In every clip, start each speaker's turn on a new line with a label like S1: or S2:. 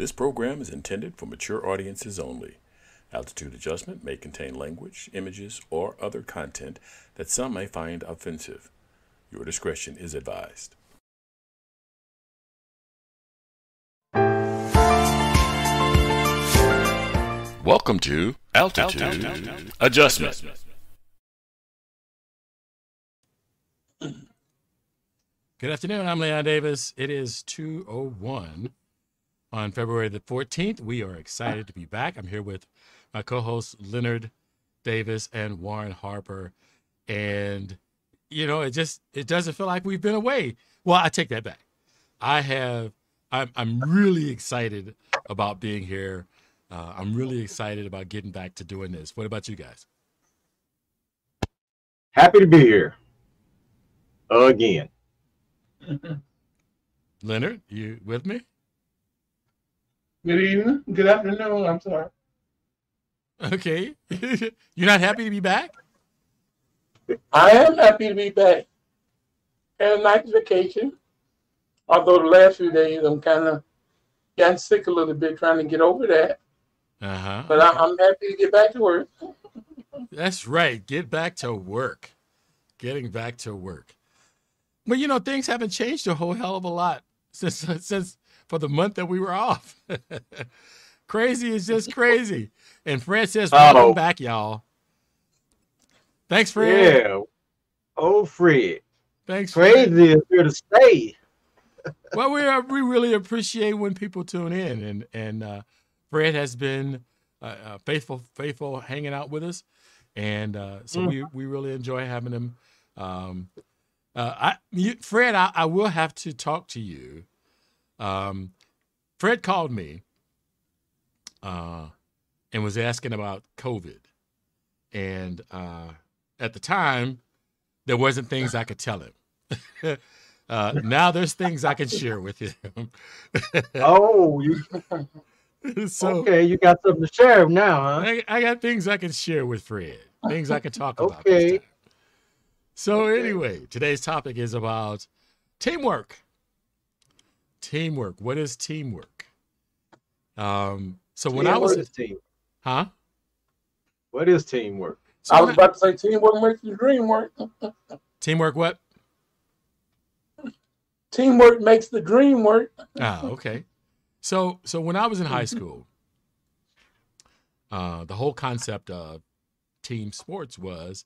S1: This program is intended for mature audiences only. Altitude adjustment may contain language, images, or other content that some may find offensive. Your discretion is advised. Welcome to Altitude, Adjustment.
S2: Good afternoon. I'm Leon Davis. It is 201 on February the 14th. We are excited to be back. I'm here with my co-hosts Leonard Davis and Warren Harper. And you know, it just it doesn't feel like we've been away. Well, I take that back. I have I'm I'm really excited about being here. Uh, I'm really excited about getting back to doing this. What about you guys?
S3: Happy to be here again.
S2: Leonard, you with me?
S4: Good evening. Good afternoon. I'm sorry.
S2: Okay. You're not happy to be back?
S4: I am happy to be back. Had a nice vacation. Although the last few days I'm kind of gotten sick a little bit trying to get over that.
S2: Uh-huh.
S4: But I, I'm happy to get back to work.
S2: That's right. Get back to work. Getting back to work. But you know, things haven't changed a whole hell of a lot since since for the month that we were off. crazy is just crazy. And Fred says, "Welcome
S3: Oh.
S2: back, y'all." Thanks, Fred.
S3: Yeah. Oh, Fred.
S2: Thanks, Fred.
S3: Crazy is here to stay.
S2: well, we are, we really appreciate when people tune in, and and uh, Fred has been uh, uh, faithful faithful hanging out with us, and uh, so we we really enjoy having him. Um, uh, I you, Fred, I, I will have to talk to you. Um, Fred called me, uh, and was asking about COVID, and uh, at the time, there wasn't things I could tell him. Uh, now there's things I can share with him.
S3: Oh, you
S2: so
S3: okay? You got something to share now, huh?
S2: I, I got things I can share with Fred. Things I can talk about.
S3: Okay.
S2: This time. So anyway, today's topic is about teamwork. Teamwork. What is teamwork? Um. So when
S3: Yeah,
S2: I was,
S3: what is team?
S2: huh?
S3: What is teamwork?
S2: So
S4: I was about to say teamwork makes the dream work.
S2: teamwork. What?
S4: Teamwork makes the dream work.
S2: Ah, okay. So so when I was in high school, uh, the whole concept of team sports was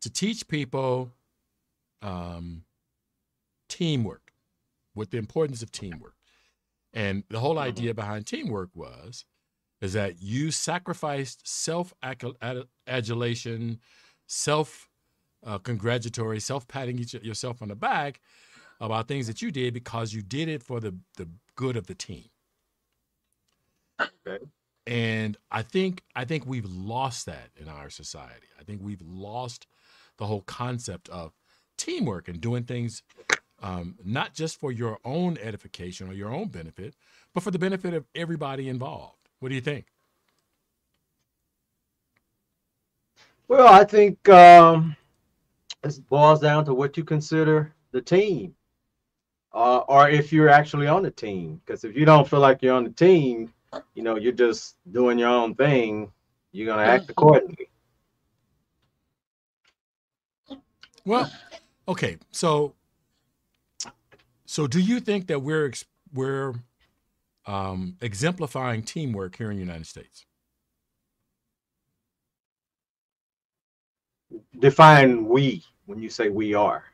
S2: to teach people um, teamwork, with the importance of teamwork. And the whole idea behind teamwork was is that you sacrificed self adulation, self uh, congratulatory, self patting yourself on the back about things that you did because you did it for the the good of the team.
S3: Okay.
S2: And I think I think we've lost that in our society. I think we've lost the whole concept of teamwork and doing things um, not just for your own edification or your own benefit, but for the benefit of everybody involved. What do you think?
S3: Well, I think um, it boils down to what you consider the team, uh, or if you're actually on the team. Because if you don't feel like you're on the team, you know, you're just doing your own thing. You're gonna act accordingly.
S2: Well, okay, so so do you think that we're ex- we're um, exemplifying teamwork here in the United States?
S3: Define we when you say we are.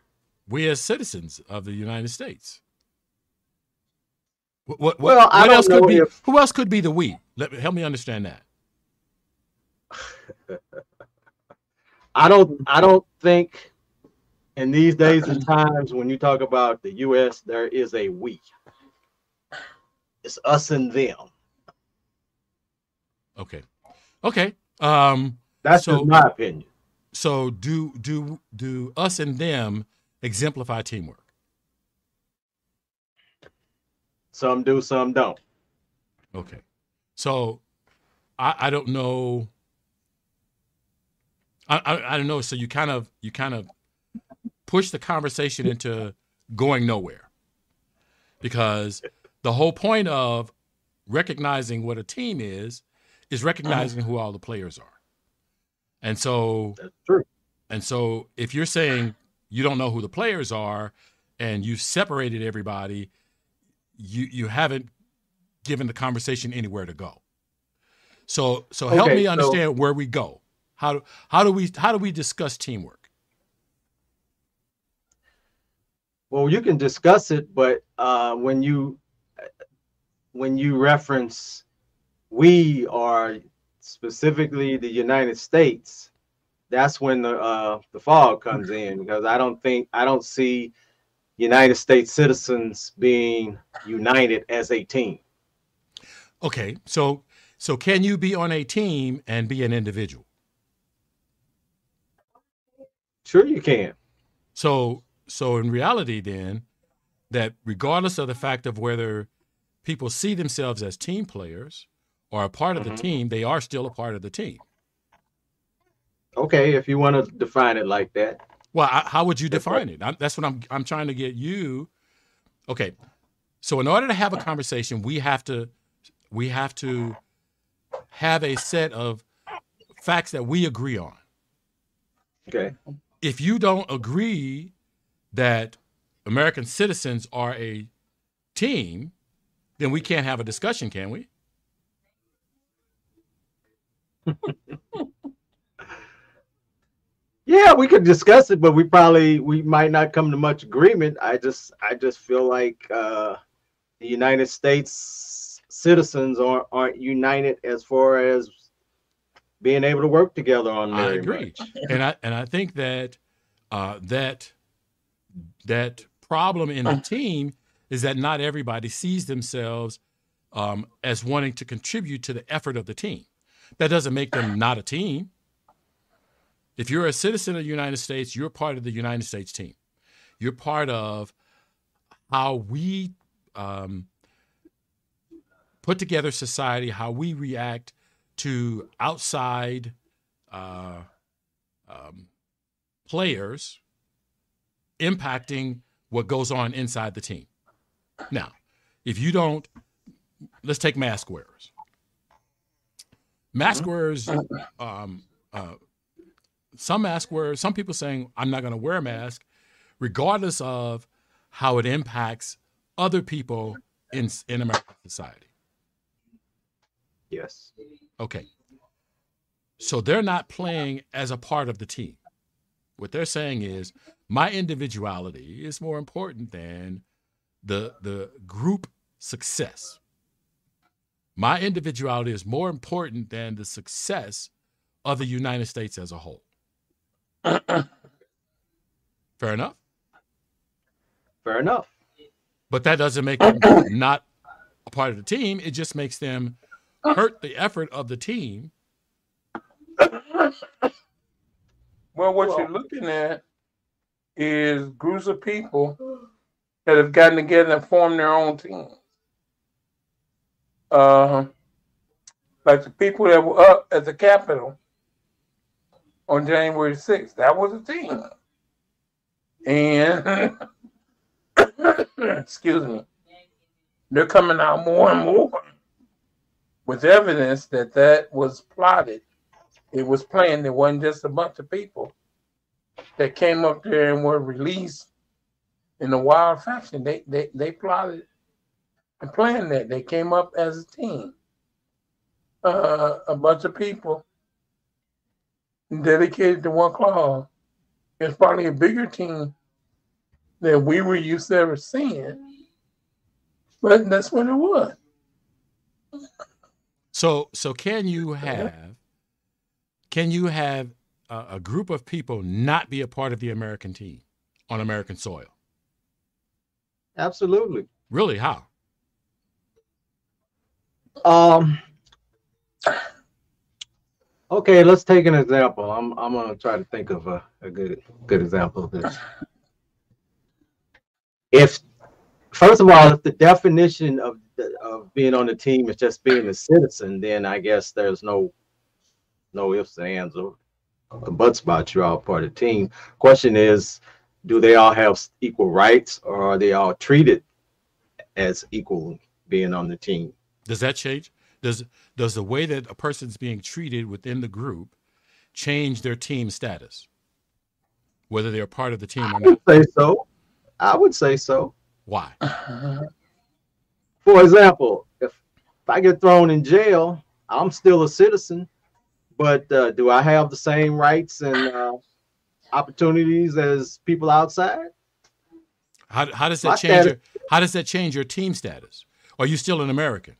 S2: We as citizens of the United States. What, what,
S3: Well,
S2: what,
S3: I don't
S2: else could be?
S3: if-
S2: Who else could be the we? Let help me understand that.
S3: I don't I don't think in these days and times when you talk about the US there is a we. It's us and them.
S2: Okay, okay. Um,
S3: That's
S2: So-
S3: just my opinion.
S2: so do do do us and them exemplify teamwork?
S3: Some do, some don't.
S2: Okay. So I, I don't know. I, I I don't know. So you kind of you kind of push the conversation into going nowhere. Because the whole point of recognizing what a team is is recognizing uh-huh. who all the players are. And so and so if you're saying you don't know who the players are and you've separated everybody, you you haven't given the conversation anywhere to go. So so help
S3: Okay,
S2: me
S3: so-
S2: understand where we go. How do how do we how do we discuss teamwork?
S3: Well, you can discuss it, but uh, when you when you reference we are specifically the United States, that's when the uh, the fog comes in because I don't think I don't see United States citizens being united as a team.
S2: Okay, so so can you be on a team and be an individual?
S3: Sure, you can.
S2: So so in reality then that regardless of the fact of whether people see themselves as team players or a part of the
S3: Mhm.
S2: team, they are still a part of the team.
S3: Okay, if you want to define it like that.
S2: Well, I, how would you define it? I, that's what I'm I'm trying to get you. Okay, so in order to have a conversation, we have to we have to have a set of facts that we agree on.
S3: Okay.
S2: If you don't agree that American citizens are a team, then we can't have a discussion, can we?
S3: Yeah, we could discuss it, but we probably we might not come to much agreement. I just I just feel like uh, the United States citizens aren't aren't united as far as being able to work together on
S2: I agree,
S3: much.
S2: and I and I think that uh, that that problem in the team is that not everybody sees themselves um, as wanting to contribute to the effort of the team. That doesn't make them not a team. If you're a citizen of the United States, you're part of the United States team. You're part of how we um, put together society, how we react to outside uh, um, players impacting what goes on inside the team. Now, if you don't, let's take mask wearers. Mask wearers, um, uh, some mask wearers, some people saying, I'm not going to wear a mask, regardless of how it impacts other people in, in American society.
S3: Yes.
S2: Okay. So they're not playing as a part of the team. What they're saying is my individuality is more important than the the group success. My individuality is more important than the success of the United States as a whole. Fair enough.
S3: Fair enough.
S2: But that doesn't make them not a part of the team. It just makes them hurt the effort of the team.
S4: Well, what you're looking at is groups of people that have gotten together and formed their own teams. Uh, like the people that were up at the Capitol on January 6th, that was a team. And, excuse me, they're coming out more and more with evidence that that was plotted it was planned. It wasn't just a bunch of people that came up there and were released in a wild fashion. They they they plotted and planned that. They came up as a team. Uh, a bunch of people dedicated to one cause. It's probably a bigger team than we were used to ever seeing. But that's what it was.
S2: So so can you have can you have a, a group of people not be a part of the American team on American soil?
S3: Absolutely.
S2: Really? How?
S3: Um. Okay, let's take an example. I'm I'm gonna try to think of a, a good good example of this. If first of all, if the definition of of being on the team is just being a citizen, then I guess there's no no ifs, ands, or buts about you're all part of the team. Question is, do they all have equal rights, or are they all treated as equal being on the team?
S2: Does that change? Does does the way that a person's being treated within the group change their team status, whether they're part of the team
S3: I
S2: or
S3: would
S2: not?
S3: say so. I would say so.
S2: Why?
S3: For example, if, if I get thrown in jail, I'm still a citizen, but uh, do I have the same rights and uh, opportunities as people outside?
S2: How, how does
S3: My
S2: that change? Your, how does that change your team status? Are you still an American?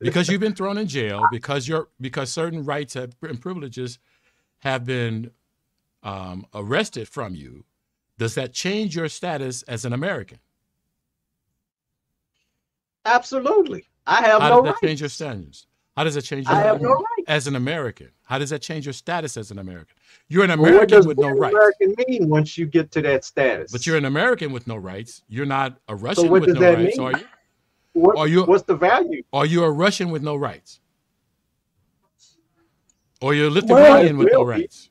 S2: because you've been thrown in jail because you're because certain rights have, and privileges have been um, arrested from you. Does that change your status as an American?
S3: Absolutely. I have
S2: How
S3: no
S2: does that
S3: rights.
S2: change your status? How does that change your
S3: I have no rights.
S2: as an American? How does that change your status as an American? You're an
S3: Well, what
S2: American
S3: does
S2: with no rights,
S3: American mean once you get to that status?
S2: but you're an American with no rights. You're not a Russian
S3: what
S2: with
S3: does
S2: no
S3: that
S2: rights,
S3: mean?
S2: are you?
S3: what,
S2: are you-
S3: what's the value?
S2: Are you a Russian with no rights? Or you're a Lithuanian with no
S3: be.
S2: rights?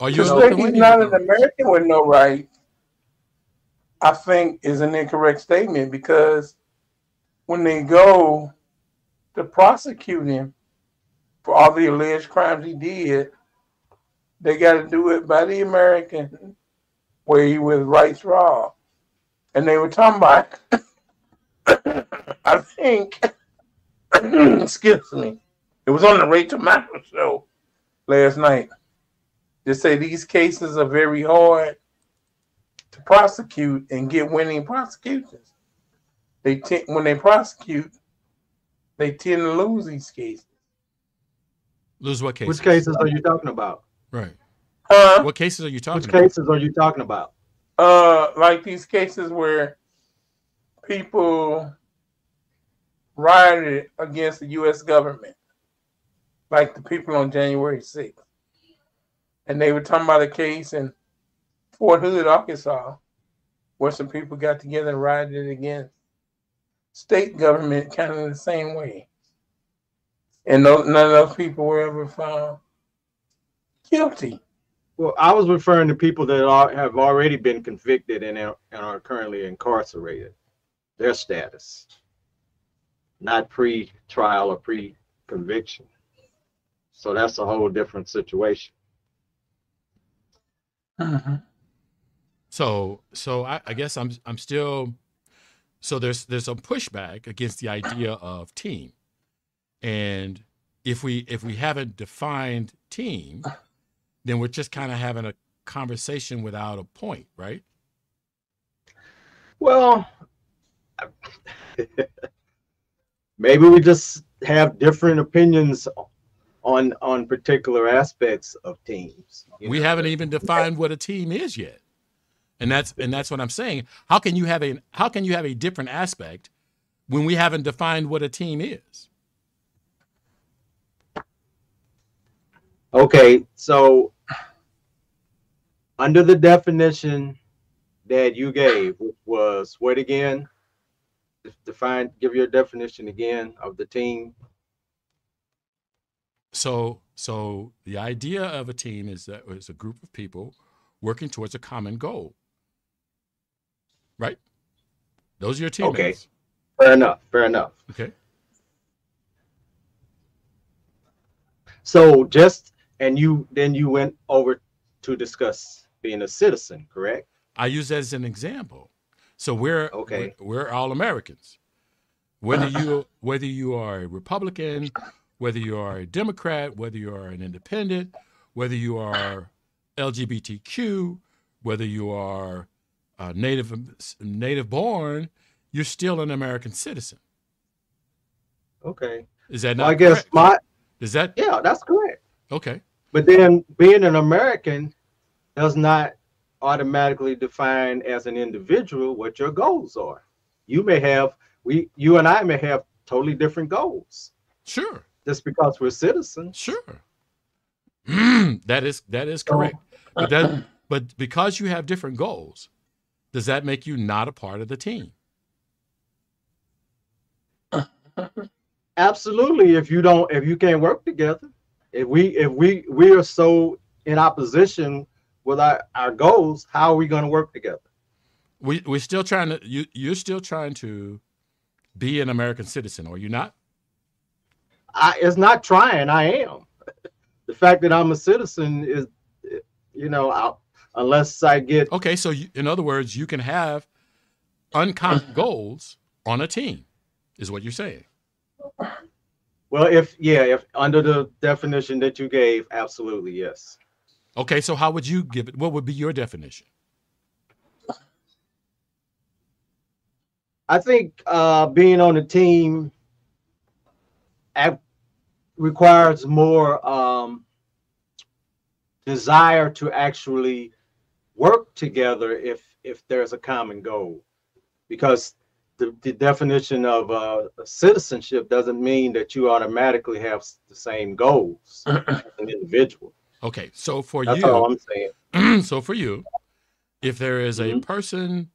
S2: Are you
S4: To
S2: a
S4: say he's not an? American with no right, I think is an incorrect statement because when they go to prosecute him for all the alleged crimes he did, they got to do it by the American way with rights raw. And they were talking about, I think, excuse me, it was on the Rachel Maddow show last night. They say these cases are very hard to prosecute and get winning prosecutions. They te- when they prosecute, they tend to lose these cases.
S2: Lose what cases?
S3: Which cases are you talking about?
S2: Right.
S4: Huh?
S2: What cases are you talking about?
S3: Which
S2: about?
S3: cases are you talking about?
S4: Uh, like these cases where people rioted against the U.S. government, like the people on January 6th. And they were talking about a case in Fort Hood, Arkansas, where some people got together and rioted against state government kind of the same way. And no, none of those people were ever found guilty.
S3: Well, I was referring to people that are, have already been convicted and are, and are currently incarcerated. Their status, not pre-trial or pre-conviction. So that's a whole different situation. Mm-hmm.
S2: So, so I, I guess I'm I'm still. So there's there's a pushback against the idea of team, and if we if we haven't defined team, then we're just kind of having a conversation without a point, right?
S3: Well, maybe we just have different opinions on on particular aspects of teams.
S2: we
S3: know.
S2: haven't even defined what a team is yet and that's and that's what i'm saying how can you have a how can you have a different aspect when we haven't defined what a team is
S3: Okay, so under the definition that you gave, which was what again? Define, give your definition again of the team.
S2: so so the idea of a team is that it's a group of people working towards a common goal right those are your teammates Okay.
S3: Fair enough. Fair enough.
S2: okay
S3: So just and you then you went over to discuss being a citizen, correct?
S2: i use that as an example so we're
S3: Okay.
S2: we're, we're all americans whether you whether you are a republican whether you are a democrat whether you are an independent whether you are lgbtq whether you are uh, native native born you're still an american citizen
S3: Okay.
S2: is that
S3: Well,
S2: not
S3: I guess
S2: correct?
S3: my
S2: is that
S3: yeah, that's correct.
S2: okay
S3: But then being an American does not automatically define as an individual what your goals are. You may have we you and I may have totally different goals
S2: sure
S3: just because we're citizens.
S2: Sure. that is that is correct. But that but because you have different goals, does that make you not a part of the team?
S3: Absolutely. If you don't if you can't work together, if we if we we are so in opposition with our, our goals, how are we going to work together?
S2: We we're still trying to you you're still trying to be an American citizen, are you not?
S3: I, it's not trying. I am. The fact that I'm a citizen is, you know, I, unless I get
S2: Okay, so you, in other words, you can have uncommon goals on a team, is what you're saying.
S3: well, if yeah, if under the definition that you gave, absolutely yes.
S2: Okay, so how would you give it? What would be your definition?
S3: I think uh, being on a team requires more um, desire to actually work together if if there's a common goal, because the, the definition of uh, citizenship doesn't mean that you automatically have the same goals as an individual.
S2: Okay, so for
S3: That's
S2: you,
S3: all I'm saying.
S2: so for you, if there is a
S3: Mhm.
S2: person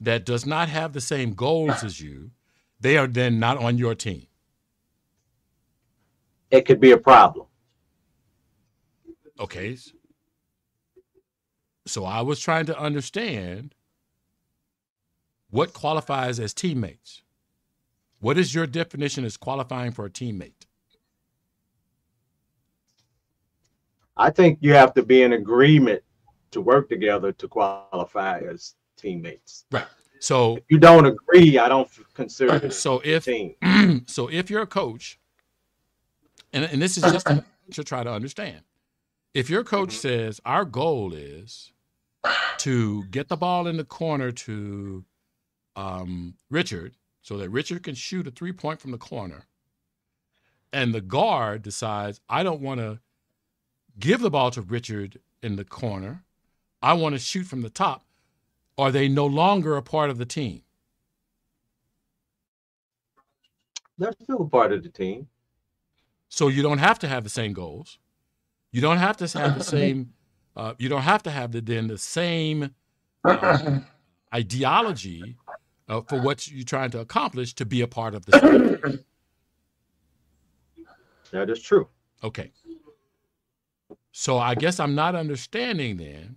S2: that does not have the same goals as you, they are then not on your team.
S3: It could be a problem.
S2: Okay. So I was trying to understand what qualifies as teammates. What is your definition as qualifying for a teammate?
S3: I think you have to be in agreement to work together to qualify as teammates. Right.
S2: So
S3: If you don't agree, I don't consider it
S2: so
S3: a
S2: if
S3: team.
S2: so if you're a coach, and, and this is just to, to try to understand, if your coach mm-hmm. says our goal is to get the ball in the corner to um, Richard, so that Richard can shoot a three point from the corner, and the guard decides I don't want to give the ball to Richard in the corner, I want to shoot from the top. Are they no longer a part of the team?
S3: They're still a part of the team.
S2: So you don't have to have the same goals. You don't have to have the same. Uh, you don't have to have the then the same uh, ideology uh, for what you're trying to accomplish to be a part of the. team.
S3: That is true.
S2: Okay. So I guess I'm not understanding then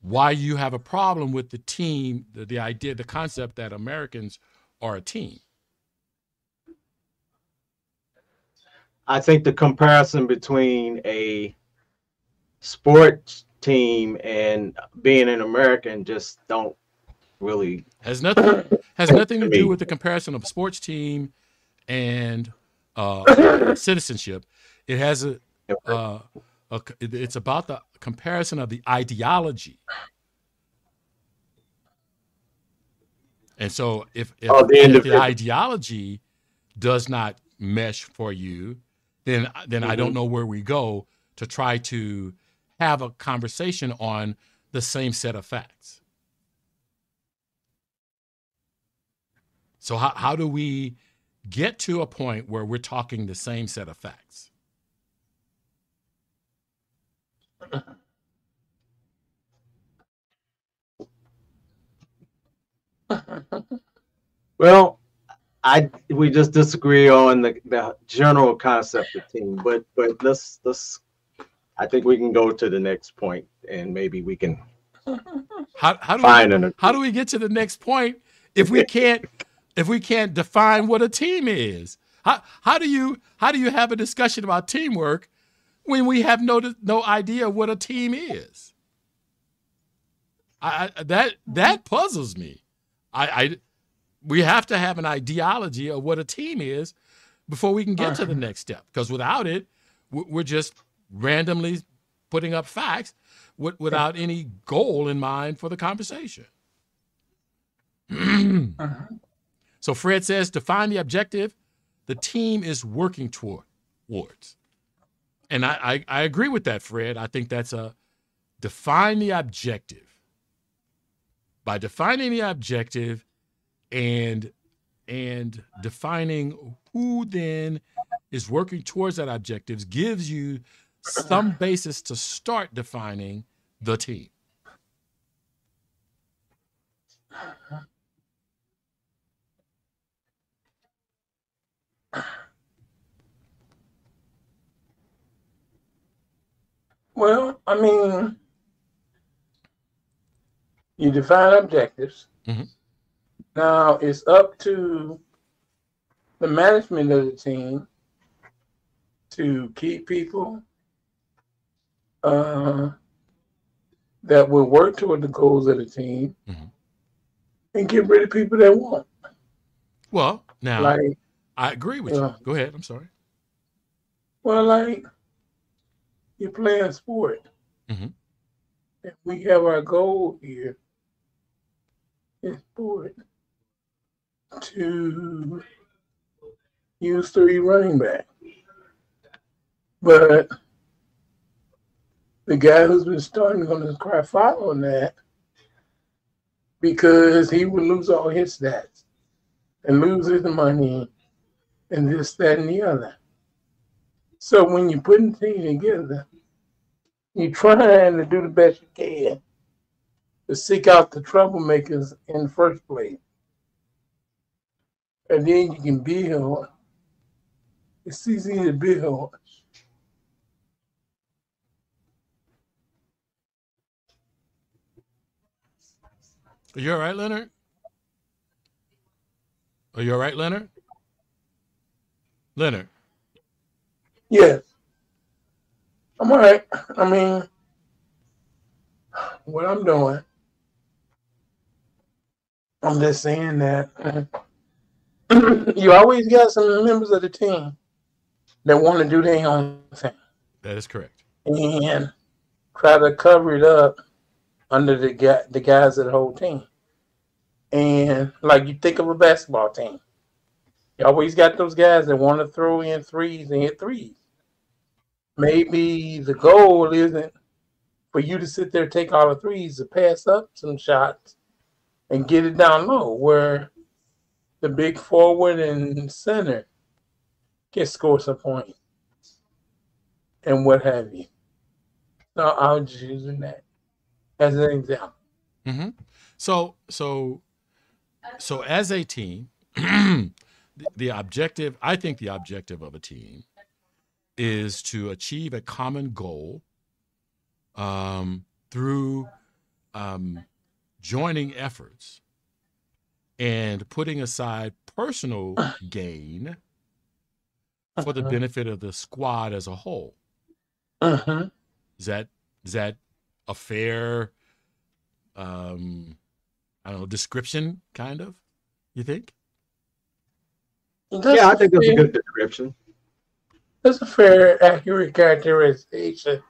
S2: why you have a problem with the team, the, the idea, the concept that Americans are a team.
S3: I think the comparison between a sports team and being an American just don't really.
S2: has nothing has nothing to do with the comparison of sports team and uh, citizenship. It has a, uh, a it's about the comparison of the ideology. And so, if if,
S3: Of the
S2: if the ideology does not mesh for you, then then I don't
S3: Mm-hmm.
S2: know where we go to try to have a conversation on the same set of facts. So how, how do we get to a point where we're talking the same set of facts?
S3: Well, I we just disagree on the, the general concept of team, but but let's let's. I think we can go to the next point, and maybe we can
S2: How, how do
S3: find
S2: we,
S3: an.
S2: how do we get to the next point if we can't if we can't define what a team is? How, how do you how do you have a discussion about teamwork when we have no no idea what a team is? I, I that that puzzles me. I, I we have to have an ideology of what a team is before we can get to the next step. Because without it, we're just randomly putting up facts with, without any goal in mind for the conversation. Uh-huh. so Fred says, define the objective the team is working toward towards. And I, I, I agree with that, Fred. I think that's a define the objective. By defining the objective and and defining who then is working towards that objectives gives you some basis to start defining the team.
S4: Well, I mean, you define objectives.
S2: Mhm.
S4: Now it's up to the management of the team to keep people uh, that will work toward the goals of the team
S2: Mhm.
S4: and get rid of people that won't.
S2: Well, now
S4: Like,
S2: I agree with
S4: Yeah.
S2: you. Go ahead. I'm sorry.
S4: well, like you're playing sport.
S2: Mhm.
S4: And we have our goal here in sport to use three running back. But the guy who's been starting going to cry foul on that because he would lose all his stats and lose his money and this, that, and the other. So when you're putting things together, you're trying to do the best you can to seek out the troublemakers in the first place. And then you can build. It's easy to build.
S2: Are you all right, Leonard? Are you all right, Leonard? Leonard.
S4: Yes. I'm all right. I mean, what I'm doing, I'm just saying that you always got some members of the team that want to do their own thing
S2: That is correct.
S4: and try to cover it up under the the guise of the whole team. And like you think of a basketball team, you always got those guys that want to throw in threes and hit threes. Maybe the goal isn't for you to sit there, take all the threes, to pass up some shots and get it down low where the big forward and center can score some points and what have you. No, I was just using that as an example.
S2: hmm So, so, so as a team, the, the objective, I think the objective of a team is to achieve a common goal um, through um, joining efforts and putting aside personal gain for the
S4: Uh-huh.
S2: benefit of the squad as a whole.
S4: Mhm.
S2: Is that is that a fair um I don't know, description kind of? You think?
S3: Yeah, I think that's a good description.
S4: That's a fair, accurate characterization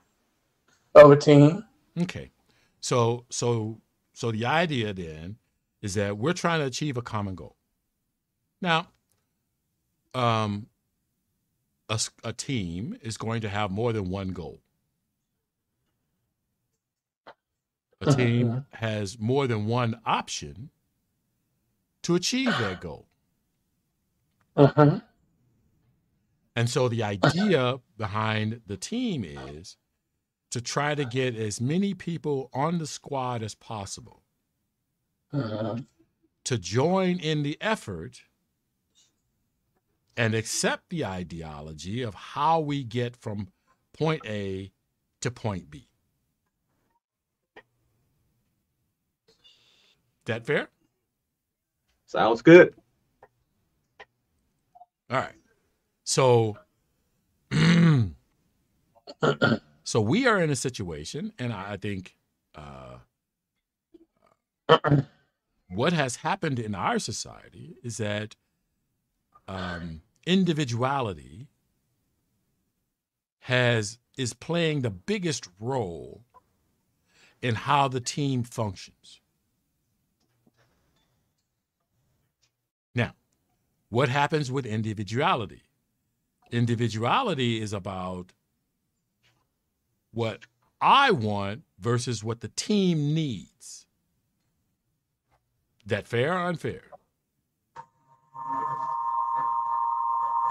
S4: of a team.
S2: Okay. So so so the idea then is that we're trying to achieve a common goal. Now, um a team is going to have more than one goal. A team has more than one option to achieve their goal.
S4: Mhm.
S2: And so the idea behind the team is to try to get as many people on the squad as possible
S4: Mhm.
S2: to join in the effort and accept the ideology of how we get from point A to point B. That fair?
S3: Sounds good.
S2: All right. So so we are in a situation and I I think uh what has happened in our society is that um, individuality has is playing the biggest role in how the team functions. Now, what happens with individuality? Individuality is about what I want versus what the team needs. That fair or unfair?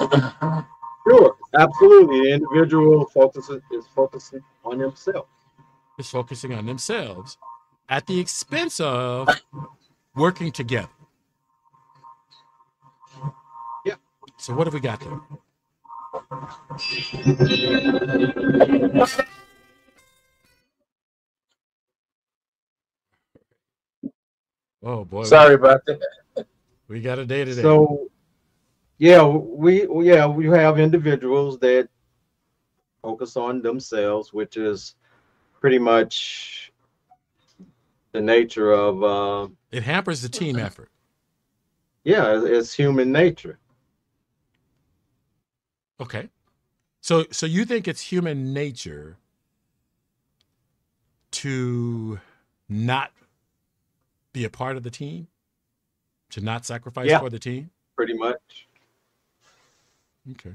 S3: Sure, absolutely. The individual focuses is focusing on himself.
S2: Is focusing on themselves at the expense of working together. So what have we got there? Oh boy.
S4: Sorry about that.
S2: We got a day today.
S3: So, yeah, we yeah we have individuals that focus on themselves, which is pretty much the nature of uh,
S2: it hampers the team effort.
S3: yeah, it's, it's human nature.
S2: Okay. So so you think it's human nature to not be a part of the team? To not sacrifice
S3: Yeah.
S2: for the team?
S3: Pretty much.
S2: Okay.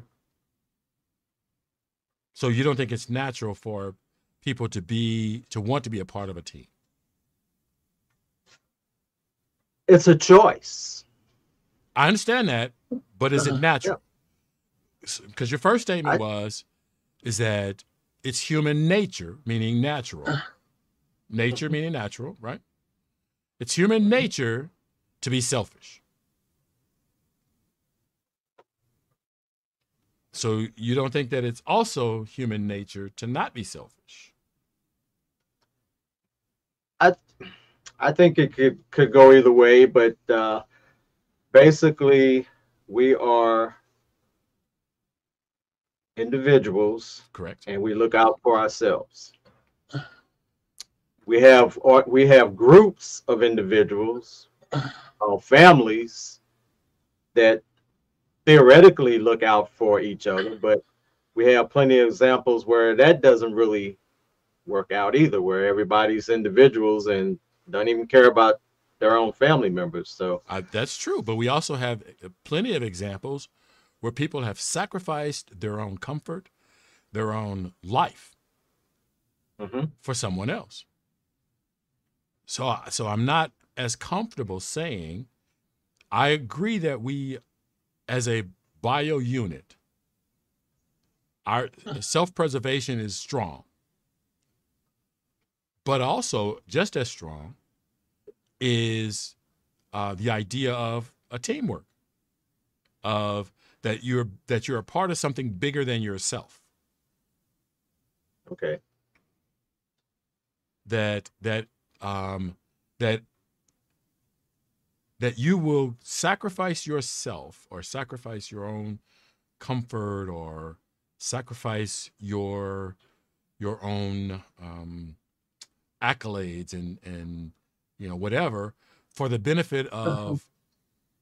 S2: So you don't think it's natural for people to be to want to be a part of a team?
S3: It's a choice.
S2: I understand that, but is it uh-huh. natural? Because your first statement
S3: I-
S2: was, is that it's human nature, meaning natural. Nature meaning natural, right? It's human nature to be selfish. So you don't think that it's also human nature to not be selfish?
S3: I I think it could could go either way, but uh, basically we are individuals
S2: Correct.
S3: and we look out for ourselves. We have or we have groups of individuals, or families that theoretically look out for each other, but we have plenty of examples where that doesn't really work out either, where everybody's individuals and don't even care about their own family members. So
S2: I, that's true, but we also have uh, plenty of examples where people have sacrificed their own comfort, their own life
S3: mhm.
S2: for someone else. So, so I'm not as comfortable saying I agree that we, as a bio unit, our self-preservation is strong, but also just as strong is uh, the idea of a teamwork, of that you're that you're a part of something bigger than yourself.
S3: okay.
S2: that that um that that you will sacrifice yourself or sacrifice your own comfort or sacrifice your your own um accolades and and you know whatever for the benefit of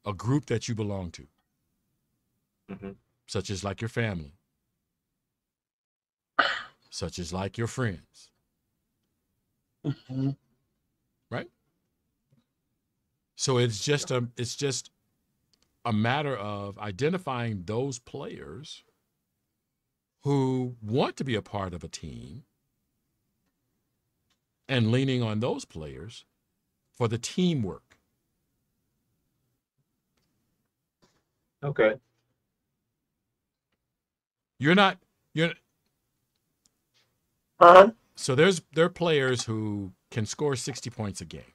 S2: a group that you belong to
S3: Mhm.
S2: such as like your family such as like your friends
S4: Mhm.
S2: So it's just a it's just a matter of identifying those players who want to be a part of a team and leaning on those players for the teamwork.
S3: Okay.
S2: You're not you're
S4: Huh?
S2: so there's there are players who can score 60 points a game.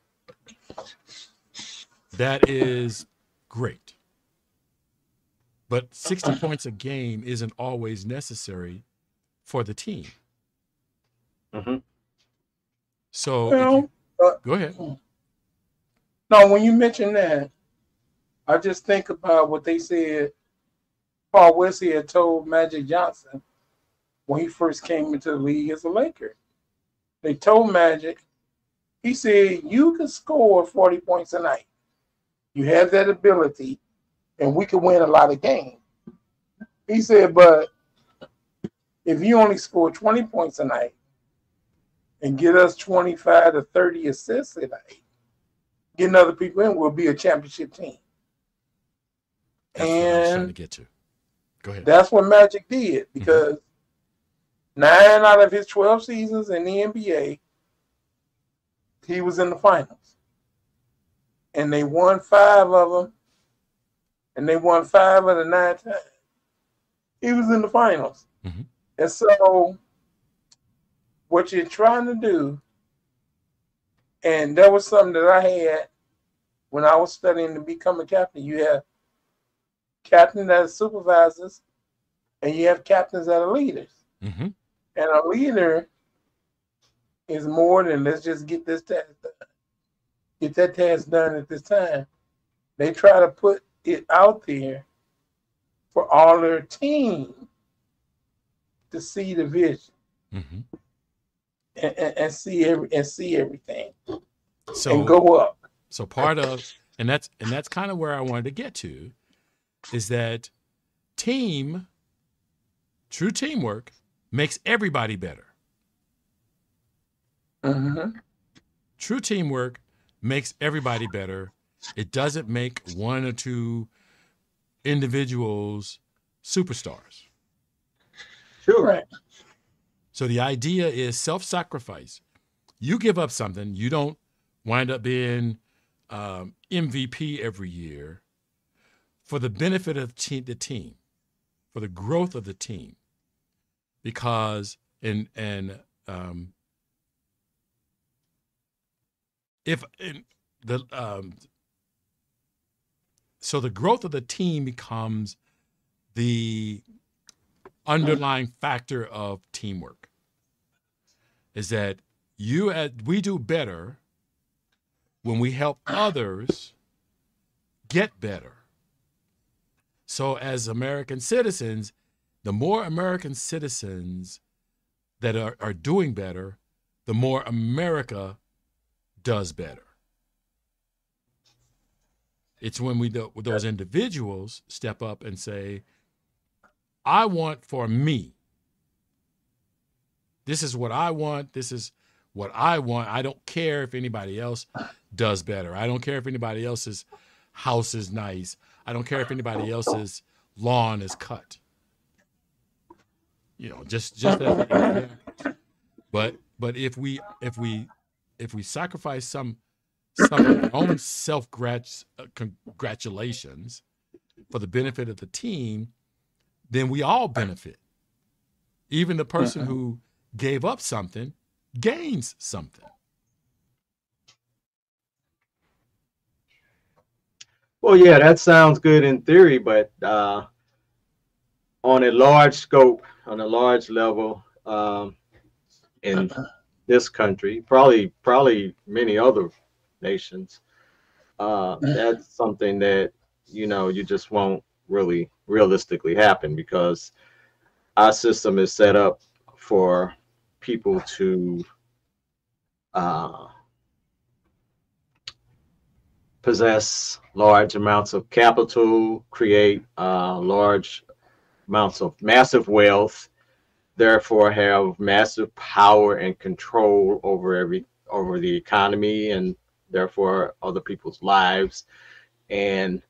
S2: That is great. But 60 points a game isn't always necessary for the team.
S3: hmm
S2: So
S4: Well,
S2: you-
S4: uh,
S2: go ahead.
S4: No, when you mention that, I just think about what they said. Paul Westhead had told Magic Johnson when he first came into the league as a Laker. They told Magic, he said, "You can score forty points a night. You have that ability, and we can win a lot of games." He said, "But if you only score twenty points a night and get us twenty-five to thirty assists a night." getting other people in we'll be a championship team.
S2: That's what I was trying to
S4: And
S2: get to. Go ahead.
S4: that's what Magic did because nine out of his 12 seasons in the NBA, he was in the finals. And they won five of them, and they won five of the nine times. He was in the finals.
S2: Mhm.
S4: And so, what you're trying to do, and that was something that I had when I was studying to become a captain. You have captains that are supervisors, and you have captains that are leaders.
S2: hmm
S4: And a leader is more than let's just get this task done. Get that task done at this time. they try to put it out there for all their team to see the vision
S2: hmm
S4: and, and, and see every and see everything
S2: So
S4: and go up.
S2: So part of and that's and that's kind of where I wanted to get to is that team true teamwork makes everybody better.
S4: Mm-hmm.
S2: True teamwork makes everybody better. It doesn't make one or two individuals superstars.
S3: Sure.
S4: Right.
S2: So the idea is self-sacrifice. You give up something, you don't wind up being um, MVP every year for the benefit of the team, for the growth of the team, because and and um, if in the um, so the growth of the team becomes the underlying factor of teamwork is that you at we do better when we help others get better so as american citizens the more american citizens that are, are doing better the more america does better it's when we do, those individuals step up and say I want for me. This is what I want. This is what I want. I don't care if anybody else does better. I don't care if anybody else's house is nice. I don't care if anybody else's lawn is cut. You know, just just that. But but if we if we if we sacrifice some some of our own self grat uh, congratulations for the benefit of the team, then we all benefit. Even the person who gave up something gains something.
S3: Well, yeah, that sounds good in theory, but uh, on a large scope, on a large level, um, in this country, probably probably many other nations, uh, that's something that you know you just won't really realistically happen because our system is set up for people to uh, possess large amounts of capital, create uh, large amounts of massive wealth, therefore have massive power and control over every over the economy and therefore other people's lives. And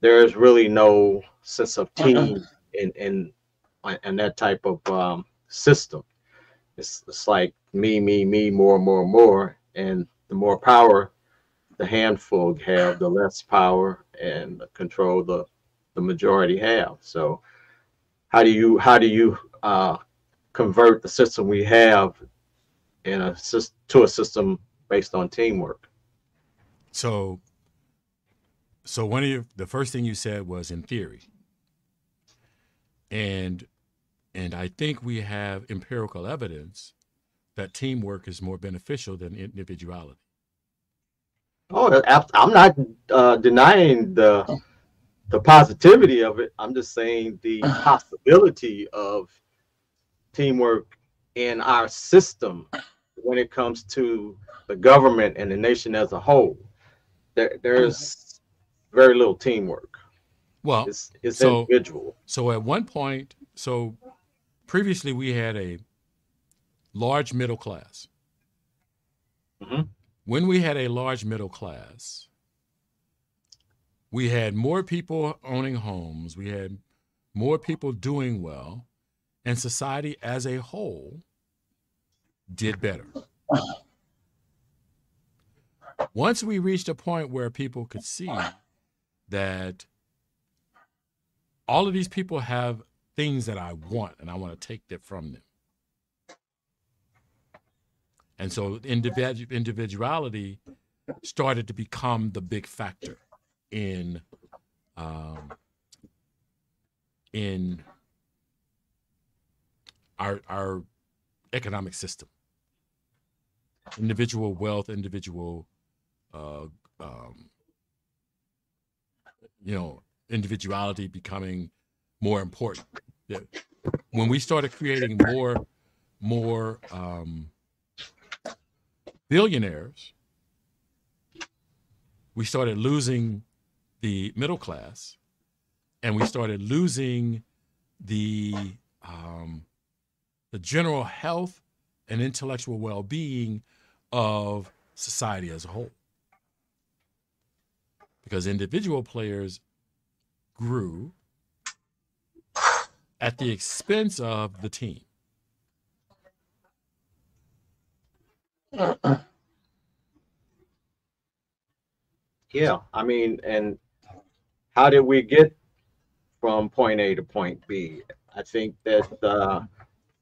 S3: there's really no sense of team in in in that type of um, system. It's it's like me, me, me, more, more, more, and the more power the handful have, the less power and control the the majority have. So, how do you how do you uh, convert the system we have in a to a system based on teamwork?
S2: So, so one of your, the first thing you said was in theory, and and I think we have empirical evidence that teamwork is more beneficial than individuality.
S3: Oh, I'm not uh, denying the the positivity of it. I'm just saying the possibility of teamwork in our system when it comes to the government and the nation as a whole. There, there's very little teamwork.
S2: Well,
S3: it's, it's
S2: so,
S3: individual.
S2: So at one point, so previously we had a large middle class.
S3: Mm-hmm.
S2: When we had a large middle class, we had more people owning homes, we had more people doing well, and society as a whole did better. Once we reached a point where people could see that all of these people have things that I want and I want to take that from them. And so individu- individuality started to become the big factor in um, in our our economic system. Individual wealth, individual uh, um, you know, individuality becoming more important. When we started creating more, more um, billionaires, we started losing the middle class, and we started losing the um, the general health and intellectual well-being of society as a whole because individual players grew at the expense of the team.
S3: Yeah, I mean, and how did we get from point A to point B? I think that uh,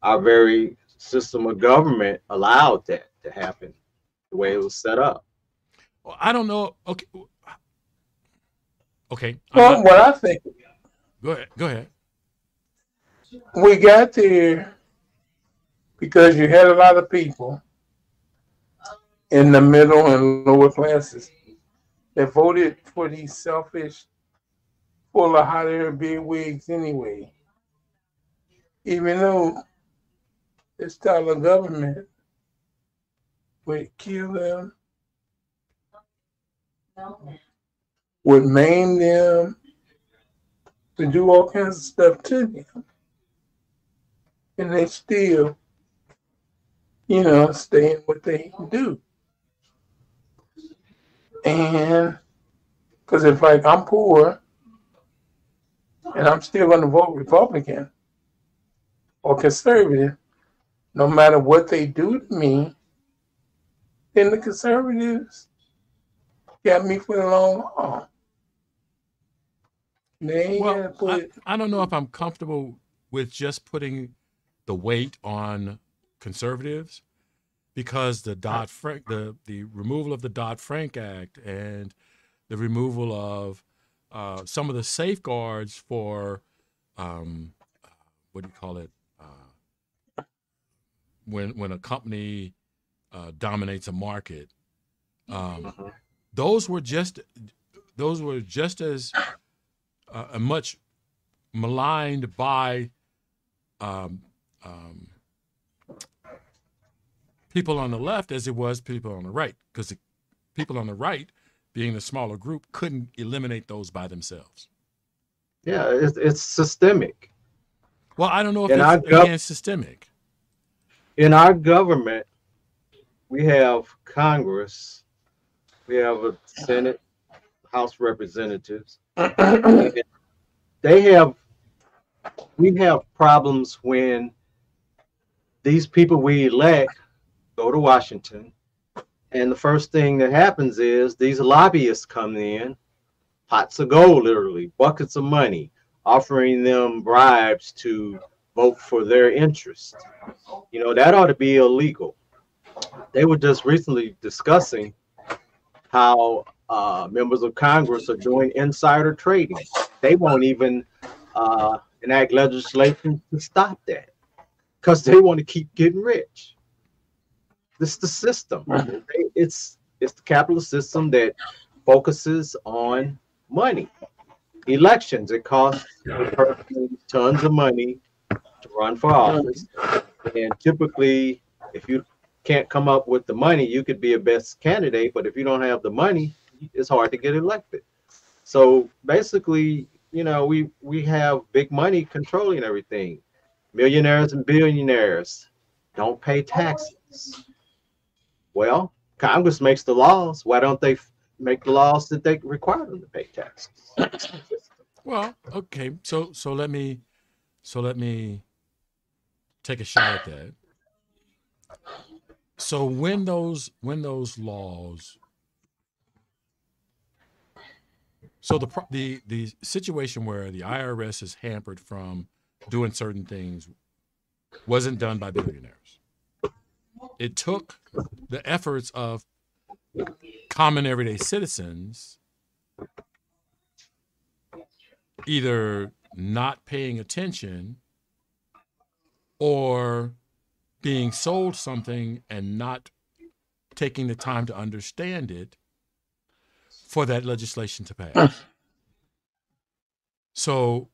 S3: our very system of government allowed that to happen the way it was set up.
S2: Well, I don't know. Okay. Okay.
S4: Well, what I think.
S2: Go ahead. Go ahead.
S4: We got there because you had a lot of people in the middle and lower classes that voted for these selfish, full of hot air big wigs anyway. Even though this style of government would kill them, would maim them, to do all kinds of stuff to them. And they still, you know, stay in what they do. And because if like I'm poor and I'm still going to vote Republican or conservative, no matter what they do to me, then the conservatives got me for the long haul. They
S2: Well,
S4: put
S2: I, I don't know if I'm comfortable with just putting the weight on conservatives because the Dodd Frank, the the removal of the Dodd Frank Act and the removal of uh, some of the safeguards for um, what do you call it uh, when when a company uh, dominates a market. Um, those were just those were just as uh, much maligned by um, um, people on the left as it was people on the right, because the people on the right, being the smaller group, couldn't eliminate those by themselves.
S3: Yeah, it's, it's systemic.
S2: Well, I don't know if
S3: And
S2: it's
S3: our gov-
S2: again systemic.
S3: In our government, we have Congress, we have a Senate, House Representatives. They have, we have problems when these people we elect go to Washington. And the first thing that happens is these lobbyists come in, pots of gold, literally, buckets of money, offering them bribes to vote for their interest. You know, that ought to be illegal. They were just recently discussing how uh, members of Congress are doing insider trading. They won't even uh, enact legislation to stop that because they want to keep getting rich. This is the system. It's it's the capitalist system that focuses on money. Elections, it costs tons of money to run for office. And typically, if you can't come up with the money, you could be a best candidate, but if you don't have the money, it's hard to get elected. So basically, you know, we we have big money controlling everything. Millionaires and billionaires don't pay taxes. Well, Congress makes the laws. Why don't they make the laws that they require them to pay taxes?
S2: Well, okay. So so let me so let me take a shot at that. So when those when those laws so the the the situation where the IRS is hampered from doing certain things wasn't done by billionaires. It took the efforts of common everyday citizens either not paying attention or being sold something and not taking the time to understand it for that legislation to pass. so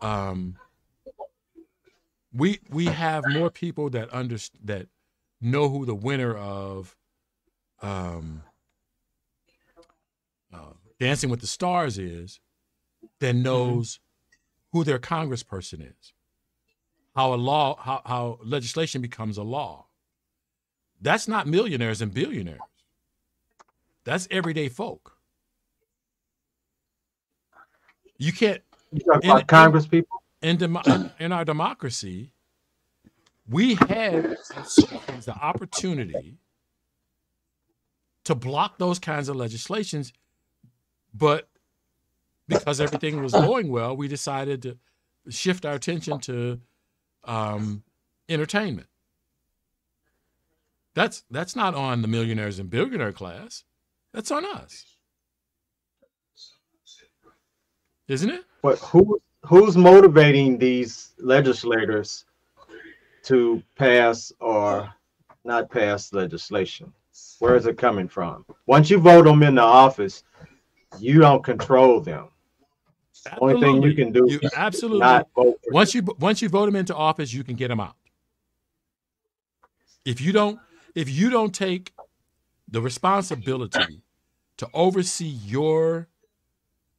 S2: um we we have more people that under that know who the winner of um uh, Dancing with the Stars is than knows who their congressperson is. How a law how, how legislation becomes a law. That's not millionaires and billionaires. That's everyday folk. You can't
S3: You talk about
S2: in-
S3: Congress people.
S2: In, demo- in our democracy, we had the opportunity to block those kinds of legislations, but because everything was going well, we decided to shift our attention to um, entertainment. That's that's not on the millionaires and billionaire class. That's on us, isn't it?
S3: But who who's motivating these legislators to pass or not pass legislation? Where is it coming from? Once you vote them into office, you don't control them. Only thing you can do
S2: You
S3: is
S2: absolutely
S3: not vote
S2: once you once you vote them into office, you can get them out. If you don't if you don't take the responsibility to oversee your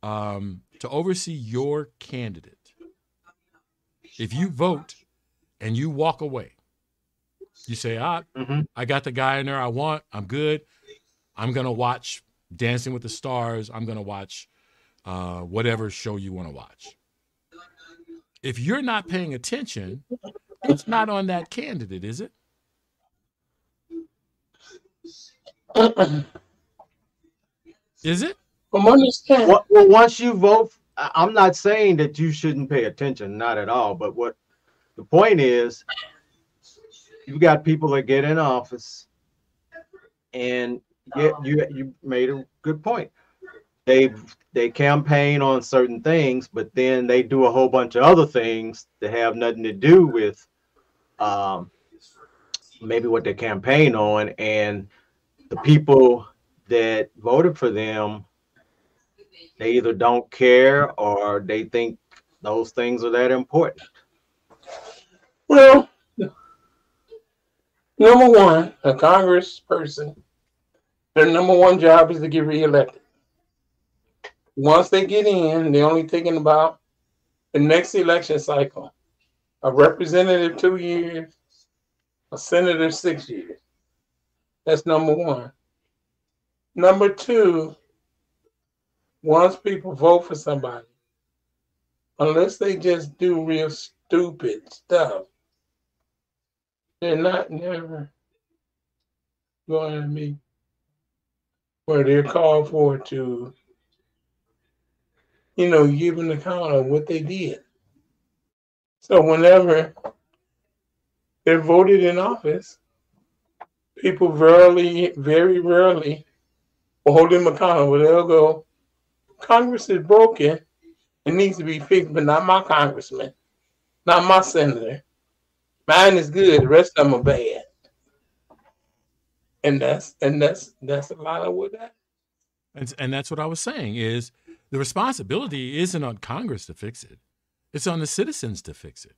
S2: um, to oversee your candidate, if you vote and you walk away, you say, "Ah,
S3: Mhm.
S2: I got the guy in there I want. I'm good. I'm gonna watch Dancing with the Stars. I'm gonna watch uh, whatever show you want to watch." if you're not paying attention, it's not on that candidate, is it? Is it?
S4: From understand,
S3: Well, well, once you vote, I- I'm not saying that you shouldn't pay attention, not at all. But what the point is, you've got people that get in office, and yeah, you you made a good point. They they campaign on certain things, but then they do a whole bunch of other things that have nothing to do with um, maybe what they campaign on, and the people that voted for them they either don't care or they think those things are that important.
S4: well, number one, a congressperson, their number one job is to get reelected. Once they get in, they're only thinking about the next election cycle. A representative two years, a senator six years. That's number one. Number two, once people vote for somebody, unless they just do real stupid stuff, they're not never going to be where they're called for to, you know, give an account of what they did. So whenever they're voted in office, people rarely, very rarely will hold them accountable. They'll go, Congress is broken. It needs to be fixed, but not my congressman, not my senator. Mine is good. The rest of them are bad. And that's and that's that's a lot of what that.
S2: And, and that's what I was saying is the responsibility isn't on Congress to fix it. It's on the citizens to fix it.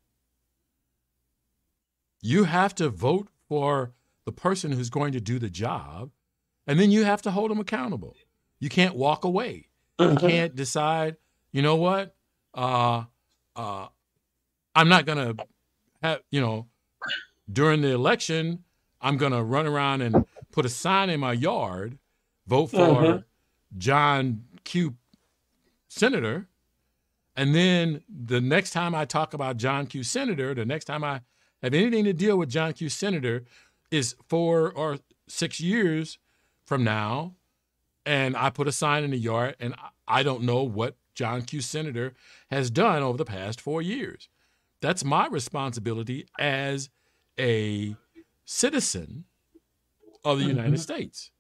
S2: You have to vote for the person who's going to do the job, and then you have to hold them accountable. You can't walk away. You can't decide, you know what? Uh, uh, I'm not going to have, you know, during the election, I'm going to run around and put a sign in my yard, vote for
S4: Mhm.
S2: John Q. Senator. And then the next time I talk about John Q. Senator, the next time I have anything to deal with John Q. Senator is four or six years from now. And I put a sign in the yard, and I- I don't know what John Q. Senator has done over the past four years. That's my responsibility as a citizen of the United States.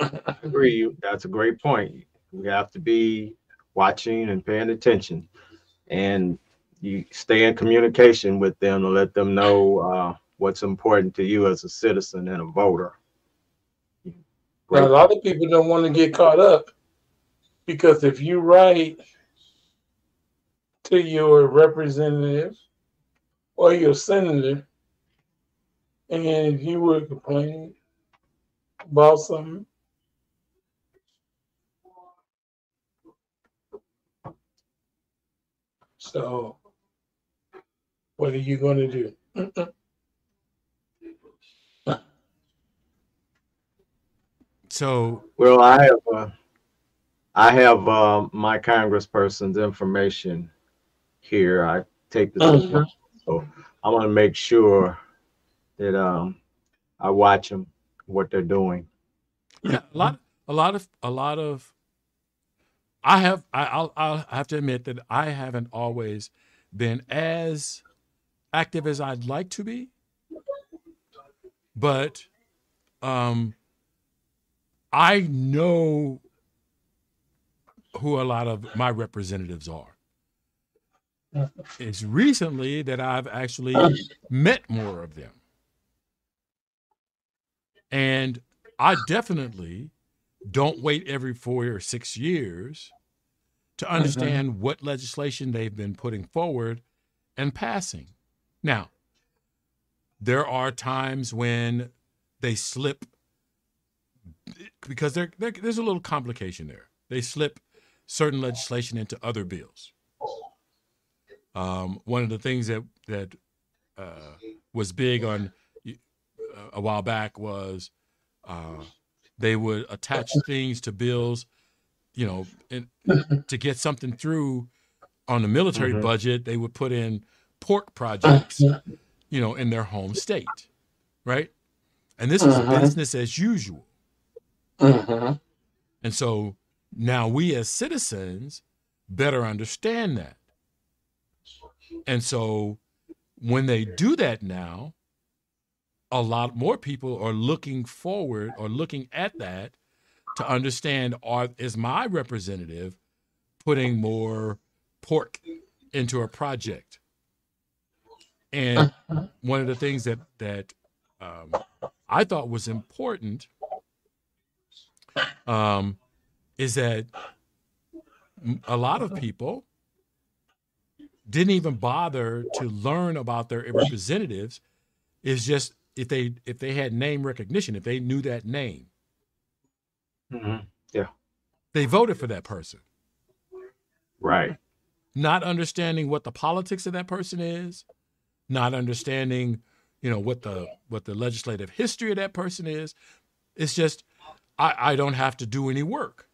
S3: I agree. That's a great point. We have to be watching and paying attention, and you stay in communication with them to let them know uh, what's important to you as a citizen and a voter.
S4: Now, a lot of people don't want to get caught up Because if you write to your representative or your senator, and you were complaining about something, so what are you going to do?
S2: So
S3: Well, I have uh, I have uh, my congressperson's information here. I take this,
S4: Mhm.
S3: so I want to make sure that um I watch them what they're doing.
S2: yeah, a lot, a lot of, a lot of. I have, I, I'll, I'll have to admit that I haven't always been as active as I'd like to be, but um, I know who a lot of my representatives are. It's recently that I've actually met more of them. And I definitely don't wait every four or six years to uh-huh. understand what legislation they've been putting forward and passing. Now, there are times when they slip because there, there, there's a little complication there. They slip certain legislation into other bills. Um, one of the things that that uh, was big on uh, a while back was uh, they would attach things to bills, you know, and to get something through on the military
S3: Mhm.
S2: budget. They would put in pork projects, you know, in their home state, right? And this was
S4: Mhm.
S2: business as usual.
S4: Mhm.
S2: And so now we as citizens better understand that. And so when they do that now, a lot more people are looking forward or looking at that to understand are is my representative putting more pork into a project? And one of the things that that um, I thought was important um, is that a lot of people didn't even bother to learn about their representatives. Is just if they if they had name recognition, if they knew that name,
S3: Mhm.
S2: they voted for that person,
S3: Right.
S2: not understanding what the politics of that person is, not understanding, you know, what the what the legislative history of that person is. It's just I, I don't have to do any work.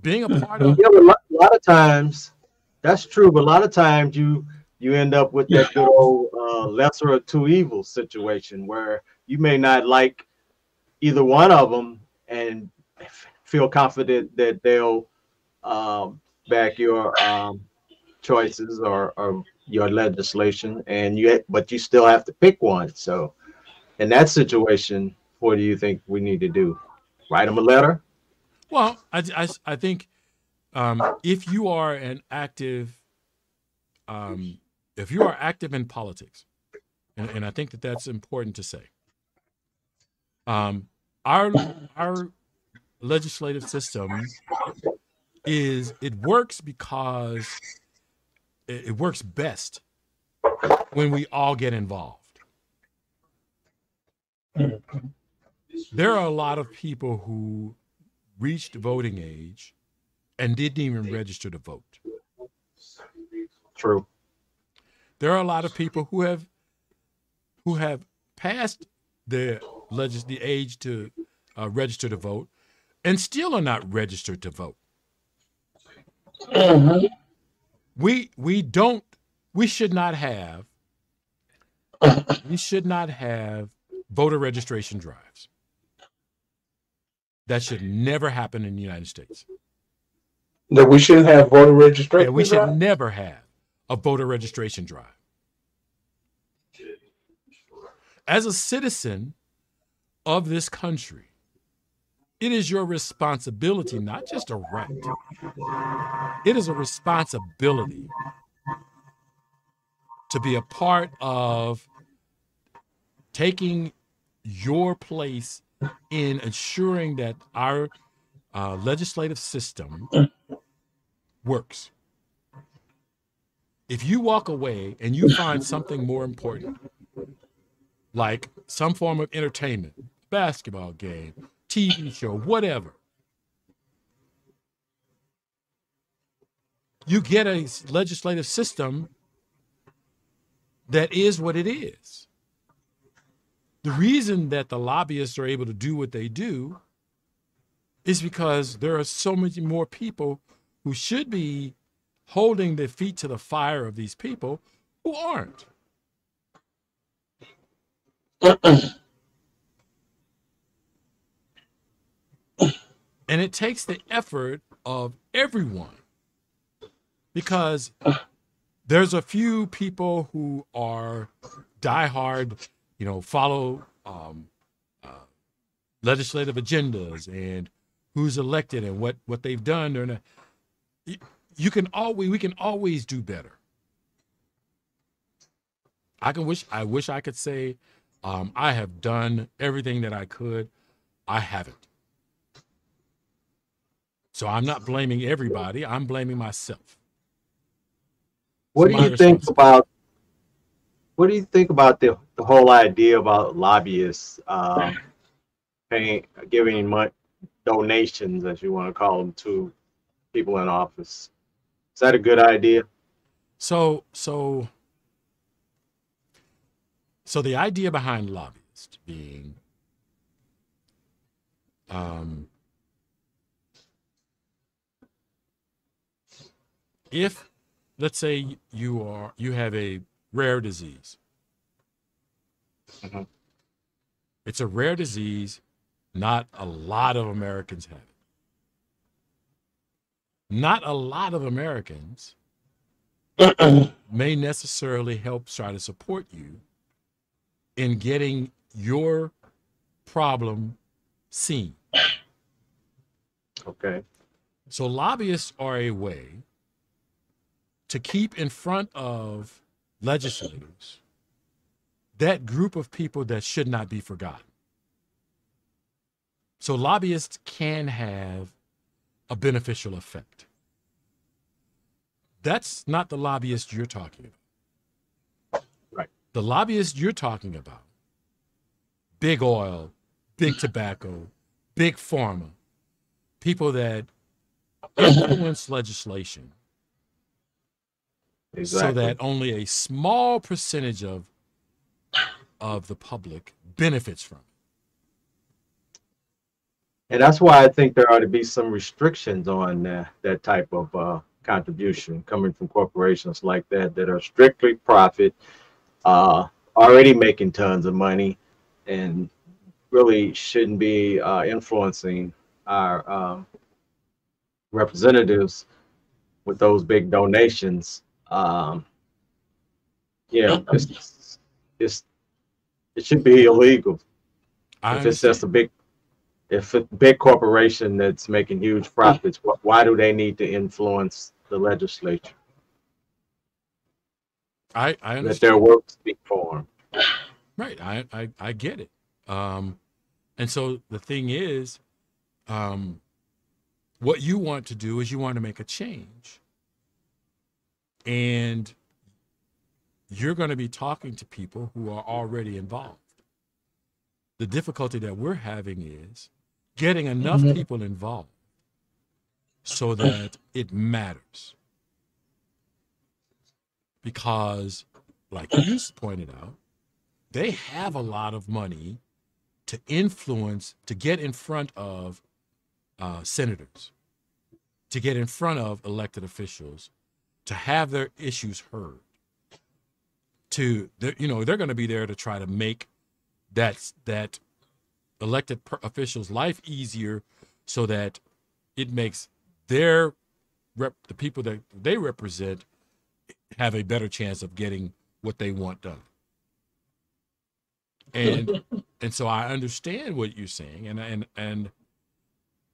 S2: Being a part of
S3: Yeah, but a lot, a lot of times that's true, but a lot of times you you end up with that good old uh, lesser of two evils situation where you may not like either one of them and f- feel confident that they'll um, back your um, choices or, or your legislation, and you but you still have to pick one. So, in that situation, what do you think we need to do? Write them a letter?
S2: Well, I, I, I think um, if you are an active, um, if you are active in politics, and, and I think that that's important to say, um, our our legislative system is it works because it, it works best when we all get involved. There are a lot of people who reached voting age and didn't even register to vote.
S3: True.
S2: There are a lot of people who have who have passed the legis- the age to uh, register to vote and still are not registered to vote.
S4: Mhm.
S2: We we don't we should not have we should not have voter registration drives. That should never happen in the United States.
S4: That we shouldn't have voter registration.
S2: And we should
S4: drive?
S2: never have a voter registration drive. As a citizen of this country, it is your responsibility, not just a right, it is a responsibility to be a part of taking your place in ensuring that our uh, legislative system works. If you walk away and you find something more important, like some form of entertainment, basketball game, TV show, whatever, you get a legislative system that is what it is. The reason that the lobbyists are able to do what they do is because there are so many more people who should be holding their feet to the fire of these people who aren't. and it takes the effort of everyone because there's a few people who are diehard, you know, follow um, uh, legislative agendas and who's elected and what what they've done. Or you can always we can always do better. I can wish I wish I could say um, I have done everything that I could. I haven't. So I'm not blaming everybody. I'm blaming myself.
S3: What do you think about what do you think about the, the whole idea about lobbyists um, paying giving money donations as you want to call them to people in office is that a good idea
S2: so so so the idea behind lobbyists being um, if let's say you are you have a rare disease. Mm-hmm. It's a rare disease. Not a lot of Americans have it. Not a lot of Americans may necessarily help try to support you in getting your problem seen.
S3: Okay.
S2: So lobbyists are a way to keep in front of legislators that group of people that should not be forgotten. So lobbyists can have a beneficial effect. That's not the lobbyist you're talking
S3: about. Right.
S2: The lobbyist you're talking about, big oil, big tobacco, big pharma, people that influence legislation Exactly. So that only a small percentage of of the public benefits from.
S3: And that's why I think there ought to be some restrictions on uh, that type of uh, contribution coming from corporations like that that are strictly profit, uh, already making tons of money, and really shouldn't be uh, influencing our um, representatives with those big donations um, you know, it's, it's it should be illegal. I if it's just a big, if a big corporation that's making huge profits, why do they need to influence the legislature?
S2: I I understand.
S3: Let their work speak for them.
S2: Right. I I, I get it. Um, and so the thing is, um, what you want to do is you want to make a change and you're going to be talking to people who are already involved. The difficulty that we're having is getting enough mm-hmm. people involved so that it matters. Because, like you pointed out, they have a lot of money to influence, to get in front of uh, senators, to get in front of elected officials, to have their issues heard to you know they're going to be there to try to make that that elected officials life easier so that it makes their rep the people that they represent have a better chance of getting what they want done. And and so i understand what you're saying and and and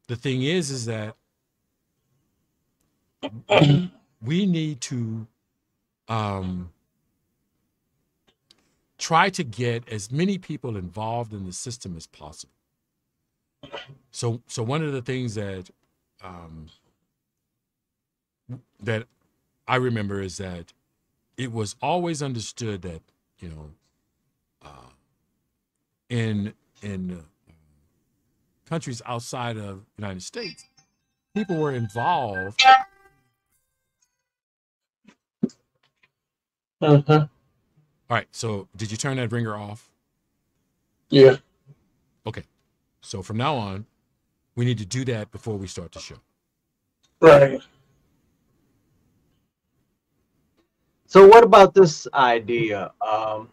S2: the thing is is that we need to um, try to get as many people involved in the system as possible. so so one of the things that um, that I remember is that it was always understood that you know uh, in in uh, countries outside of United States, people were involved.
S4: Uh-huh.
S2: All right, so did you turn that ringer off?
S4: Yeah. Okay.
S2: So from now on, we need to do that before we start the show.
S4: Right.
S3: So what about this idea? Um,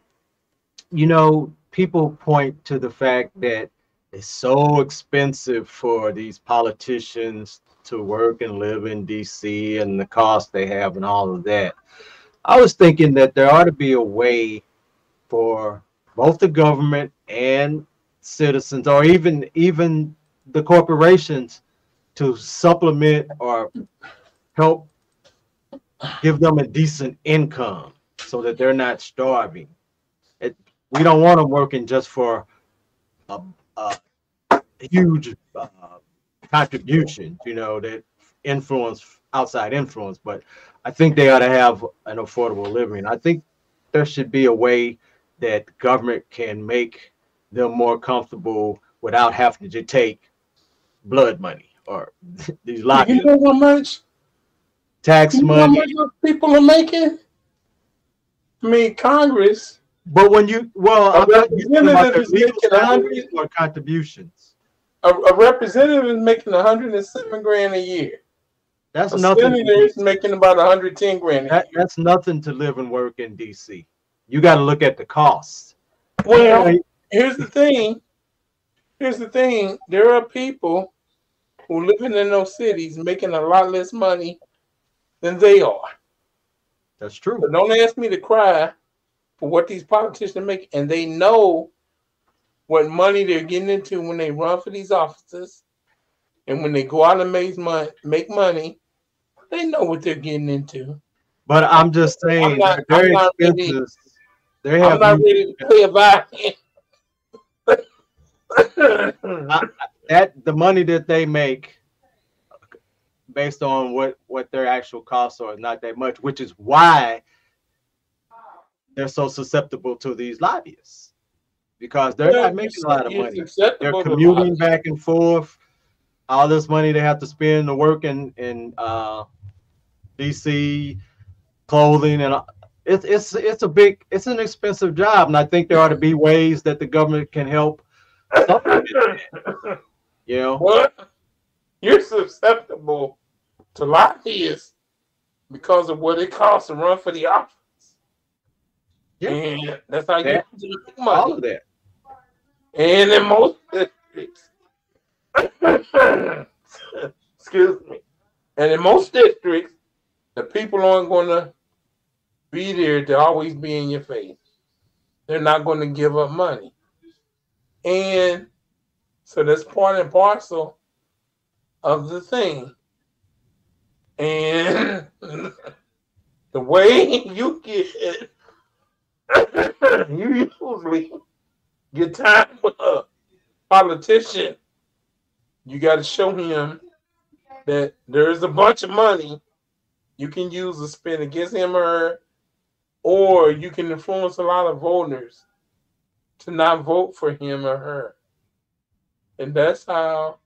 S3: you know, people point to the fact that it's so expensive for these politicians to work and live in DC and the cost they have and all of that. I was thinking that there ought to be a way for both the government and citizens or even even the corporations to supplement or help give them a decent income so that they're not starving. It, we don't want them working just for a, a huge uh, contribution, you know, that influence outside influence. But I think they ought to have an affordable living. I think there should be a way that government can make them more comfortable without having to take blood money or these
S4: You know how much?
S3: tax
S4: You know how
S3: money.
S4: much people are making? I mean, Congress.
S3: But when you well,
S4: A
S3: I'm not about
S4: representative
S3: their
S4: is
S3: legal
S4: making hundred-
S3: salaries or contributions.
S4: A, a representative is making 107 grand a year.
S3: That's
S4: A
S3: nothing.
S4: senator is making about 110 grand
S3: That, that's nothing to live and work in DC. You got to look at the cost.
S4: Well, here's the thing. Here's the thing. There are people who living in those cities making a lot less money than they are.
S3: That's true.
S4: But don't ask me to cry for what these politicians make, and they know what money they're getting into when they run for these offices, and when they go out and make money. Make money, they know what they're getting into.
S3: But I'm just saying,
S4: I'm not-
S3: they're
S4: I'm not ready-
S3: expensive. They
S4: I'm not ready to play a violin.
S3: that the money that they make based on what what their actual costs are is not that much, which is why they're so susceptible to these lobbyists because they're not making a lot of money. They're commuting back and forth. All this money they have to spend to work and in uh, DC, clothing, and uh, it's it's it's a big it's an expensive job, and I think there ought to be ways that the government can help. You know,
S4: What? You're susceptible to lobbyists because of what it costs to run for the office.
S3: Yeah.
S4: And that's how you
S3: That-
S4: get the
S3: all of that.
S4: And in most districts, excuse me, and in most districts, the people aren't going to be there to always be in your face. They're not going to give up money. And so that's part and parcel of the thing. And the way you get, you usually get time with a politician, you got to show him that there's a bunch of money you can use to spin against him or her, or you can influence a lot of voters to not vote for him or her. And that's how,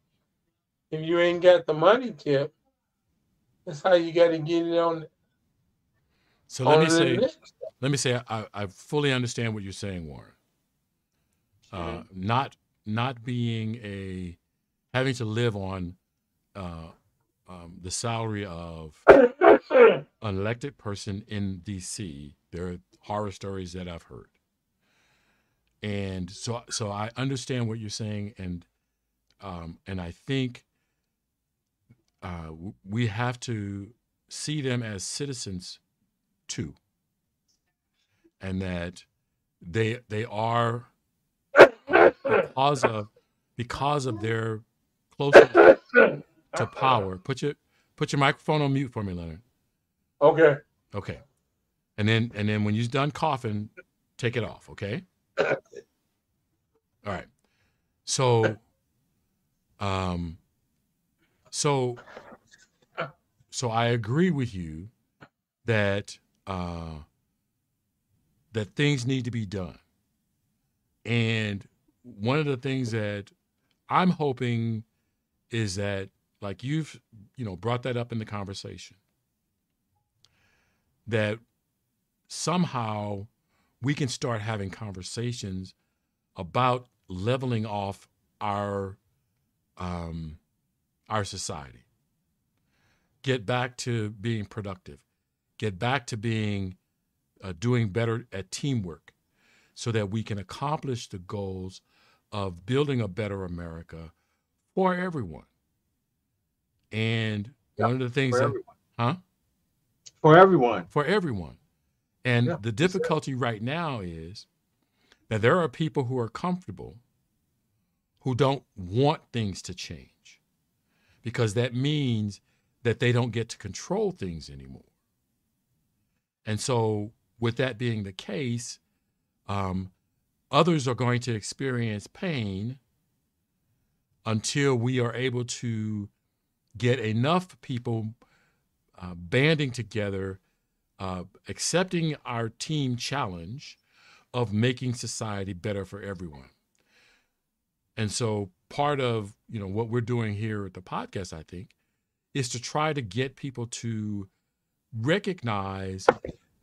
S4: if you ain't got the money tip, that's how you got to get it on.
S2: So let me say,
S4: list.
S2: let me say, I, I fully understand what you're saying, Warren. Uh, not not being a having to live on uh, um, the salary of an elected person in D.C. There are horror stories that I've heard, and so so I understand what you're saying, and um, and I think uh, we have to see them as citizens too, and that they they are because of because of their closeness to power. Put your put your microphone on mute for me, Leonard.
S4: Okay.
S2: Okay. And then and then when you're done coughing, take it off, okay? All right. So Um, so, so I agree with you that uh, that things need to be done, and one of the things that I'm hoping is that, like you've you know brought that up in the conversation, that somehow we can start having conversations about leveling off our um, our society. Get back to being productive. Get back to being uh, doing better at teamwork, so that we can accomplish the goals of building a better America for everyone. And one of the things
S3: for
S2: that, huh?
S3: For everyone.
S2: For everyone. And
S3: Yeah,
S2: the difficulty right now is that there are people who are comfortable who don't want things to change because that means that they don't get to control things anymore. And so, with that being the case, um, others are going to experience pain until we are able to get enough people uh, banding together uh, accepting our team challenge of making society better for everyone. And so part of, you know, what we're doing here at the podcast, I think, is to try to get people to recognize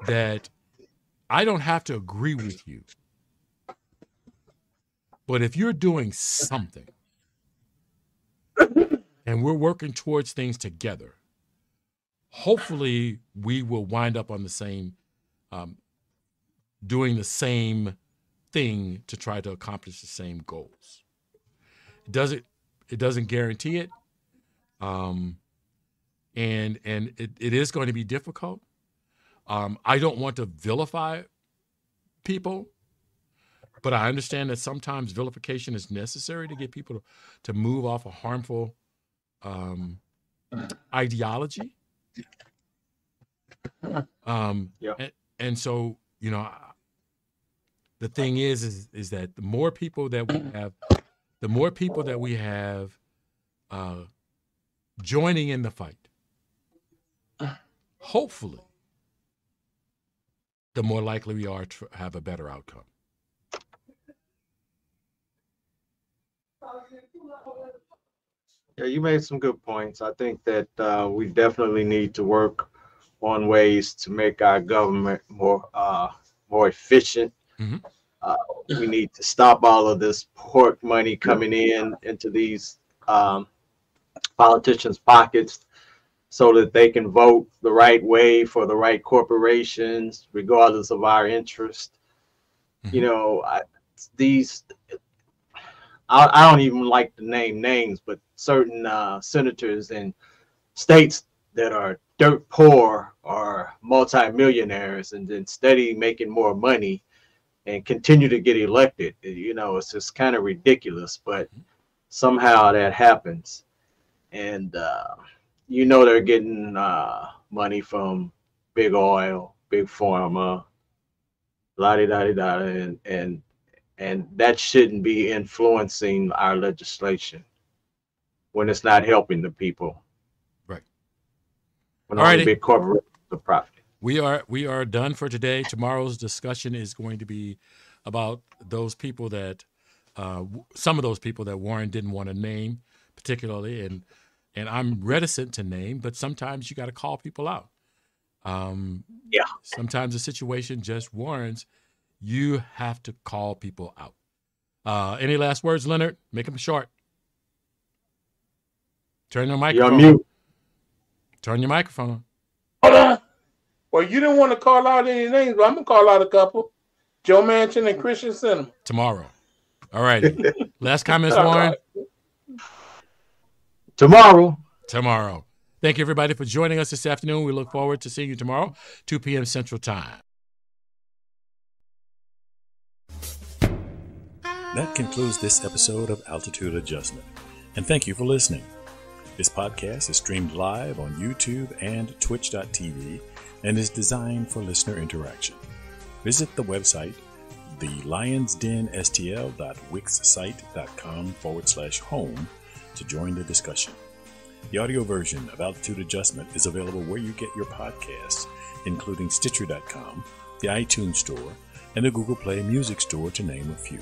S2: that I don't have to agree with you. But if you're doing something and we're working towards things together, hopefully we will wind up on the same um, doing the same thing to try to accomplish the same goals. It doesn't it doesn't guarantee it um, and and it, it is going to be difficult. Um, i don't want to vilify people but i understand that sometimes vilification is necessary to get people to, to move off a harmful um, ideology um,
S3: Yeah.
S2: and, and so you know, the thing is, is is that the more people that we have, the more people that we have uh, joining in the fight, hopefully, the more likely we are to have a better outcome.
S3: Yeah, you made some good points. I think that uh, we definitely need to work on ways to make our government more uh, more efficient.
S2: Mhm.
S3: Uh, we need to stop all of this pork money coming in into these um, politicians' pockets, so that they can vote the right way for the right corporations, regardless of our interest. You
S2: Mhm.
S3: know, I, these I, I don't even like to name names, but certain uh, senators in states that are dirt poor are multimillionaires and then steady making more money and continue to get elected. You know, it's just kind of ridiculous, but somehow that happens. And, uh, you know, they're getting uh, money from big oil, big pharma, la di da di da, and, and and that shouldn't be influencing our legislation when it's not helping the people.
S2: Right.
S3: When all the big corporations are profiting.
S2: We are we are done for today. Tomorrow's discussion is going to be about those people that uh, some of those people that Warren didn't want to name, particularly, and and I'm reticent to name, but sometimes you got to call people out. Um,
S3: Yeah.
S2: Sometimes the situation just warrants you have to call people out. Uh, any last words, Leonard? Make them short. Turn your microphone.
S3: You're
S2: microphone.
S3: on mute.
S2: Turn your microphone.
S4: Hold on. Well, you didn't want to call out any names, but I'm gonna call out a couple. Joe Manchin and Kyrsten Sinema.
S2: Tomorrow. All right. Last comments, Warren.
S3: Tomorrow.
S2: tomorrow. Thank you, everybody, for joining us this afternoon. We look forward to seeing you tomorrow, 2 p.m. Central Time.
S1: That concludes this episode of Altitude Adjustment, and thank you for listening. This podcast is streamed live on YouTube and Twitch.tv and is designed for listener interaction. Visit the website, thelionsdenstl.wixsite.com forward slash home to join the discussion. The audio version of Altitude Adjustment is available where you get your podcasts, including Stitcher.com, the iTunes Store, and the Google Play Music Store, to name a few.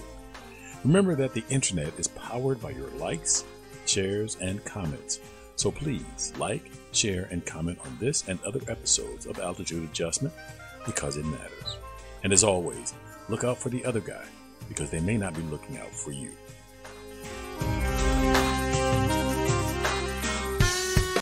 S1: Remember that the internet is powered by your likes, shares, and comments. So please like, share, and comment on this and other episodes of Altitude Adjustment because it matters. And as always, look out for the other guy because they may not be looking out for you.